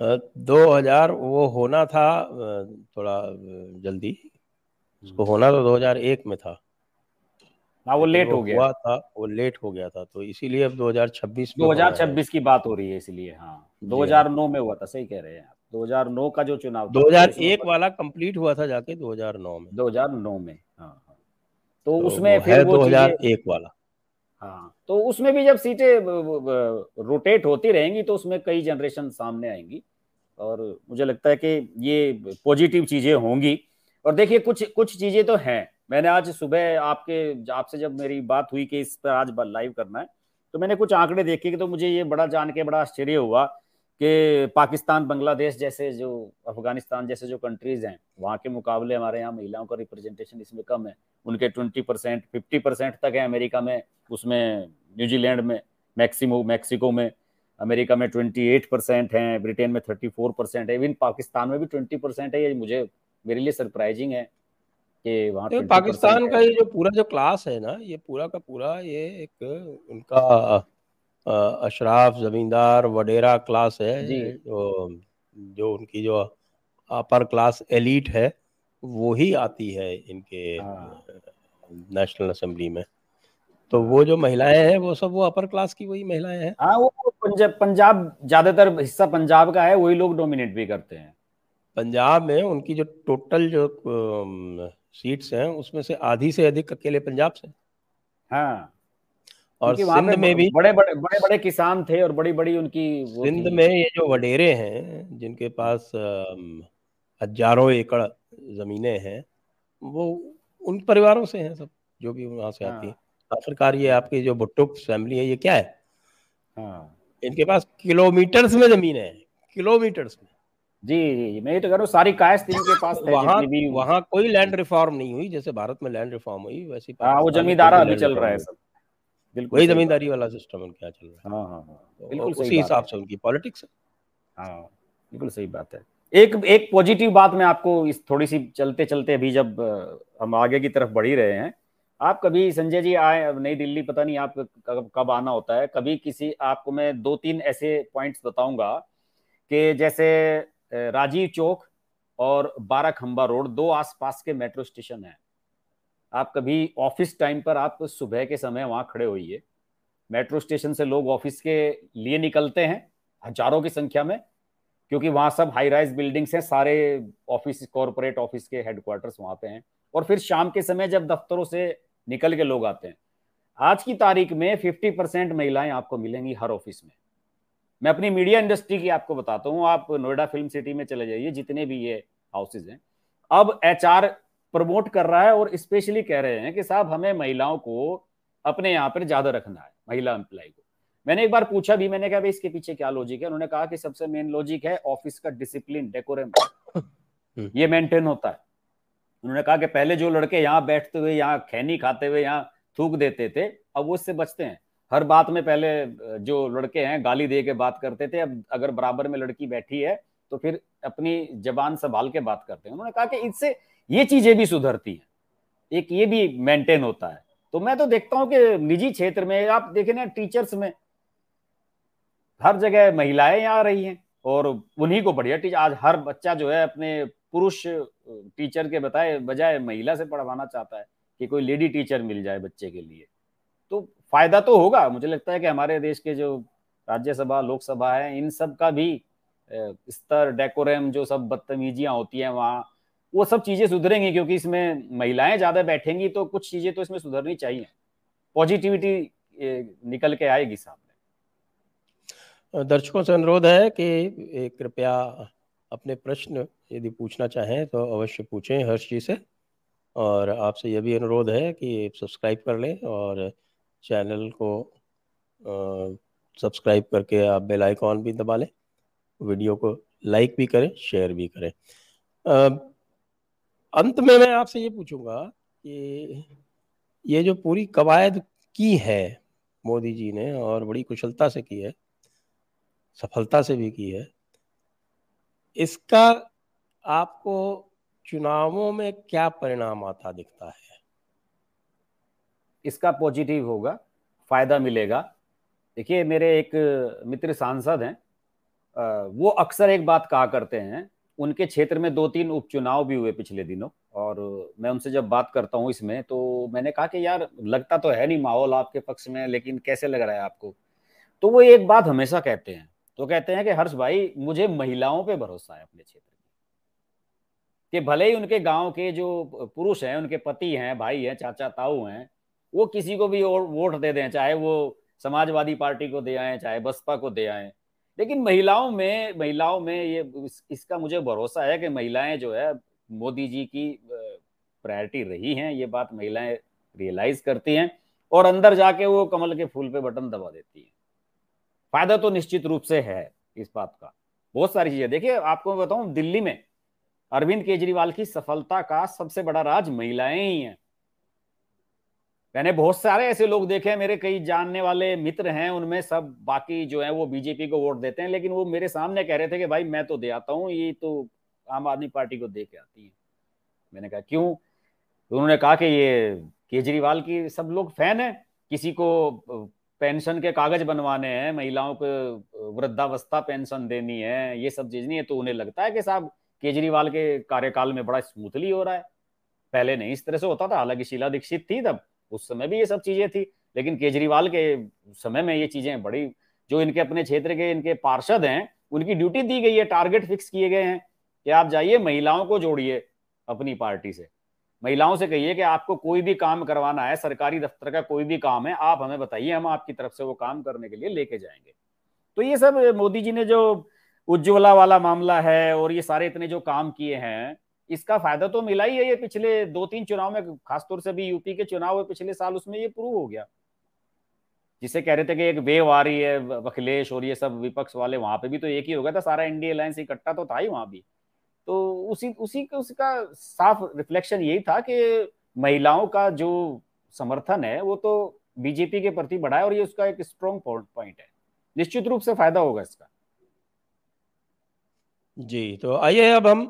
दो हज़ार वो होना था थोड़ा जल्दी। उसको हम्म। होना तो 2001 में था। हाँ वो लेट हो गया। हुआ था वो लेट हो गया था तो इसीलिए अब 2026 में 2026 की बात हो रही है इसलिए हाँ। 2009 में हुआ था सही कह रहे हैं आप। 2009 का जो चुनाव 2001 वाला कंप्लीट हुआ था जाके 2009 में। 2009 में हाँ, हाँ। तो, तो उसमें फिर दो हज़ार एक वाला। हाँ तो उसमें भी जब सीटें रोटेट होती रहेंगी तो उसमें कई जनरेशन सामने आएँगी। और मुझे लगता है कि ये पॉजिटिव चीज़ें होंगी। और देखिए कुछ कुछ चीज़ें तो हैं। मैंने आज सुबह आपके, आपसे जब मेरी बात हुई कि इस पर आज लाइव करना है तो मैंने कुछ आंकड़े देखे कि तो मुझे ये बड़ा जान के बड़ा आश्चर्य हुआ कि पाकिस्तान, बांग्लादेश जैसे जो अफ़गानिस्तान जैसे जो कंट्रीज़ हैं, वहाँ के मुकाबले हमारे यहाँ महिलाओं का रिप्रेजेंटेशन इसमें कम है। उनके ट्वेंटी परसेंट फिफ्टी परसेंट तक है अमेरिका में, उसमें न्यूजीलैंड में, मैक्सिमो, मैक्सिको में, अमेरिका में ट्वेंटी एट परसेंट है, ब्रिटेन में थर्टी फोर परसेंट है, इवन पाकिस्तान में भी ट्वेंटी परसेंट है, ये मुझे, मेरे लिए सरप्राइजिंग है। कि वहाँ तो पाकिस्तान का ये जो पूरा जो क्लास है ना ये पूरा का पूरा ये एक उनका अशराफ जमींदार वडेरा क्लास है। जी। जो जो उनकी जो अपर क्लास एलिट है वो ही आती है इनके नेशनल हाँ। असेंबली में। तो वो जो महिलाएँ हैं वो सब वो अपर क्लास की वही महिलाएँ हैं। हाँ वो पंजाब पंजाब ज़्यादातर हिस्सा पंजाब का है वही लोग डोमिनेट भी करते हैं। पंजाब में उनकी जो टोटल जो सीट्स हैं उसमें से आधी से अधिक अकेले पंजाब से। हाँ। और सिंध में भी बड़े बड़े बड़े बड़े किसान थे और बड़ी बड़ी उनकी सिंध में ये जो वडेरे हैं जिनके पास हज़ारों एकड़ जमीनें हैं वो उन परिवारों से हैं सब जो भी वहाँ से आती है। हाँ। आखिरकार ये आपकी जो भुट्टो फैमिली है ये क्या है? हाँ। इनके पास किलोमीटर्स में ज़मीन है किलोमीटर्स में। जी जी जी। मैं ये तो कह रहा हूँ सारी कायस्त इनके पास वहाँ भी वहाँ कोई लैंड रिफॉर्म नहीं हुई जैसे भारत में लैंड रिफॉर्म हुई वैसे हाँ वो जमींदारा अभी चल रहा है सब। बिल्कुल वही जमींदारी वाला सिस्टम उनका चल रहा है। हाँ हाँ हाँ। तो बिल्कुल उसी हिसाब से उनकी पॉलिटिक्स है। हाँ बिल्कुल सही बात है। एक एक पॉजिटिव बात मैं आपको इस थोड़ी सी चलते चलते अभी जब हम आगे की तरफ़ बढ़ ही रहे हैं आप कभी संजय जी आए नई दिल्ली पता नहीं आप कब कब आना होता है कभी किसी आपको मैं दो तीन ऐसे पॉइंट्स बताऊँगा कि जैसे राजीव चौक और बारह खंबा रोड, दो आसपास के मेट्रो स्टेशन हैं। आप कभी ऑफ़िस टाइम पर आप सुबह के समय वहाँ खड़े होइए। मेट्रो स्टेशन से लोग ऑफ़िस के लिए निकलते हैं, हज़ारों की संख्या में, क्योंकि वहाँ सब हाई राइज बिल्डिंग्स हैं, सारे ऑफ़िस कॉरपोरेट ऑफ़िस के हेडक्वार्टर्स वहाँ पे हैं। और फिर शाम के समय जब दफ्तरों से निकल के लोग आते हैं, आज की तारीख में 50 परसेंट महिलाएँ आपको मिलेंगी हर ऑफ़िस में। मैं अपनी मीडिया इंडस्ट्री की आपको बताता हूँ आप नोएडा फ़िल्म सिटी में चले जाइए जितने भी ये हाउसेज हैं। अब एचआर प्रमोट कर रहा है और स्पेशली कह रहे हैं कि साहब हमें महिलाओं को अपने यहाँ पर ज़्यादा रखना है महिला एम्प्लॉय को। मैंने एक बार पूछा भी मैंने कहा भाई इसके पीछे क्या लॉजिक है? उन्होंने कहा कि सबसे मेन लॉजिक है ऑफ़िस का डिसिप्लिन डेकोरम ये मेंटेन होता है। उन्होंने कहा कि पहले जो लड़के यहाँ बैठते हुए यहाँ खैनी खाते हुए यहाँ थूक देते थे अब वो इससे बचते हैं। हर बात में पहले जो लड़के हैं, गाली दे के बात करते थे, अब अगर बराबर में लड़की बैठी है तो फिर अपनी जबान संभाल के बात करते हैं। उन्होंने कहा कि इससे ये चीज़ें भी सुधरती हैं, एक ये भी मेंटेन होता है। तो मैं तो देखता हूँ कि निजी क्षेत्र में, आप देखे ना टीचर्स में, हर जगह महिलाएँ आ रही हैं, और उन्हीं को बढ़िया टीचर आज हर बच्चा जो है, अपने पुरुष टीचर के बताए बजाय महिला से पढ़वाना चाहता है कि कोई लेडी टीचर मिल जाए बच्चे के लिए। तो फ़ायदा तो होगा। मुझे लगता है कि हमारे देश के जो राज्यसभा, लोकसभा है, इन सब का भी स्तर डेकोरम जो सब बदतमीजियाँ होती हैं वहाँ, वो सब चीज़ें सुधरेंगी क्योंकि इसमें महिलाएँ ज़्यादा बैठेंगी तो कुछ चीज़ें तो इसमें सुधरनी चाहिए। पॉजिटिविटी निकल के आएगी सामने। दर्शकों से अनुरोध है कि कृपया अपने प्रश्न यदि पूछना चाहें तो अवश्य पूछें हर्ष जी से। और आपसे यह भी अनुरोध है कि सब्सक्राइब कर लें और चैनल को सब्सक्राइब करके आप बेल आइकॉन भी दबा लें। वीडियो को लाइक भी करें, शेयर भी करें। अंत में मैं आपसे ये पूछूँगा कि ये जो पूरी कवायद की है मोदी जी ने और बड़ी कुशलता से की है, सफलता से भी की है, इसका आपको चुनावों में क्या परिणाम आता दिखता है? इसका पॉजिटिव होगा, फ़ायदा मिलेगा। देखिए, मेरे एक मित्र सांसद हैं वो अक्सर एक बात कहा करते हैं, उनके क्षेत्र में दो तीन उपचुनाव भी हुए पिछले दिनों, और मैं उनसे जब बात करता हूँ इसमें तो मैंने कहा कि, यार, लगता तो है नहीं माहौल आपके पक्ष में, लेकिन कैसे लग रहा है आपको? तो वो एक बात हमेशा कहते हैं। तो कहते हैं कि, हर्ष भाई, मुझे महिलाओं पे भरोसा है अपने क्षेत्र में। कि भले ही उनके गाँव के जो पुरुष हैं, उनके पति हैं, भाई हैं चाचा ताऊ हैं वो किसी को भी वोट दे दें चाहे वो समाजवादी पार्टी को दे आए चाहे बसपा को दे आए। लेकिन महिलाओं में महिलाओं में ये इस, इसका मुझे भरोसा है कि महिलाएँ जो है मोदी जी की प्रायोरिटी रही हैं ये बात महिलाएँ रियलाइज़ करती हैं और अंदर जाके वो कमल के फूल पे बटन दबा देती हैं। फ़ायदा तो निश्चित रूप से है इस बात का। बहुत सारी चीज़ें। देखिए आपको बताऊँ दिल्ली में अरविंद केजरीवाल की सफलता का सबसे बड़ा राज महिलाएँ ही हैं। मैंने बहुत सारे ऐसे लोग देखे हैं, मेरे कई जानने वाले मित्र हैं, उनमें सब बाकी जो है वो बीजेपी को वोट देते हैं, लेकिन वो मेरे सामने कह रहे थे कि भाई मैं तो दे आता हूँ, ये तो आम आदमी पार्टी को दे के आती है। मैंने कहा, क्यों? तो उन्होंने कहा कि ये केजरीवाल की सब लोग फ़ैन है, किसी को पेंशन के कागज़ बनवाने हैं, महिलाओं को वृद्धावस्था पेंशन देनी है, ये सब चीज़ नहीं है तो उन्हें लगता है कि साहब केजरीवाल के कार्यकाल में बड़ा स्मूथली हो रहा है। पहले नहीं, इस तरह से होता था, हालाँकि शीला दीक्षित थी तब। उस समय भी ये सब चीज़ें थी, लेकिन केजरीवाल के समय में ये चीज़ें बड़ी, जो इनके अपने क्षेत्र के इनके पार्षद हैं, उनकी ड्यूटी दी गई है, टारगेट फिक्स किए गए हैं कि आप जाइए, महिलाओं को जोड़िए अपनी पार्टी से। महिलाओं से कहिए कि आपको कोई भी काम करवाना है, सरकारी दफ्तर का कोई भी काम है, आप हमें बताइए, हम आपकी तरफ़ से वो काम करने के लिए लेके जाएँगे। तो ये सब, मोदी जी ने जो उज्ज्वला वाला मामला है और ये सारे इतने जो काम किए हैं इसका फ़ायदा तो मिला ही है ये पिछले दो तीन चुनाव में, खासतौर से भी यूपी के चुनाव पिछले साल, उसमें ये प्रूव हो गया। जिसे कह रहे थे कि एक वेव आ रही है अखिलेश और ये सब विपक्ष वाले, वहाँ पे भी तो एक ही हो गया था, सारा इंडिया अलायंस इकट्ठा तो था ही वहाँ भी। तो उसी उसी उसका साफ़ रिफ्लेक्शन यही था कि महिलाओं का जो समर्थन है, वो तो बीजेपी के प्रति बढ़ा है और ये उसका एक स्ट्रॉन्ग पॉइंट है। निश्चित रूप से फ़ायदा होगा इसका। जी तो आइए अब हम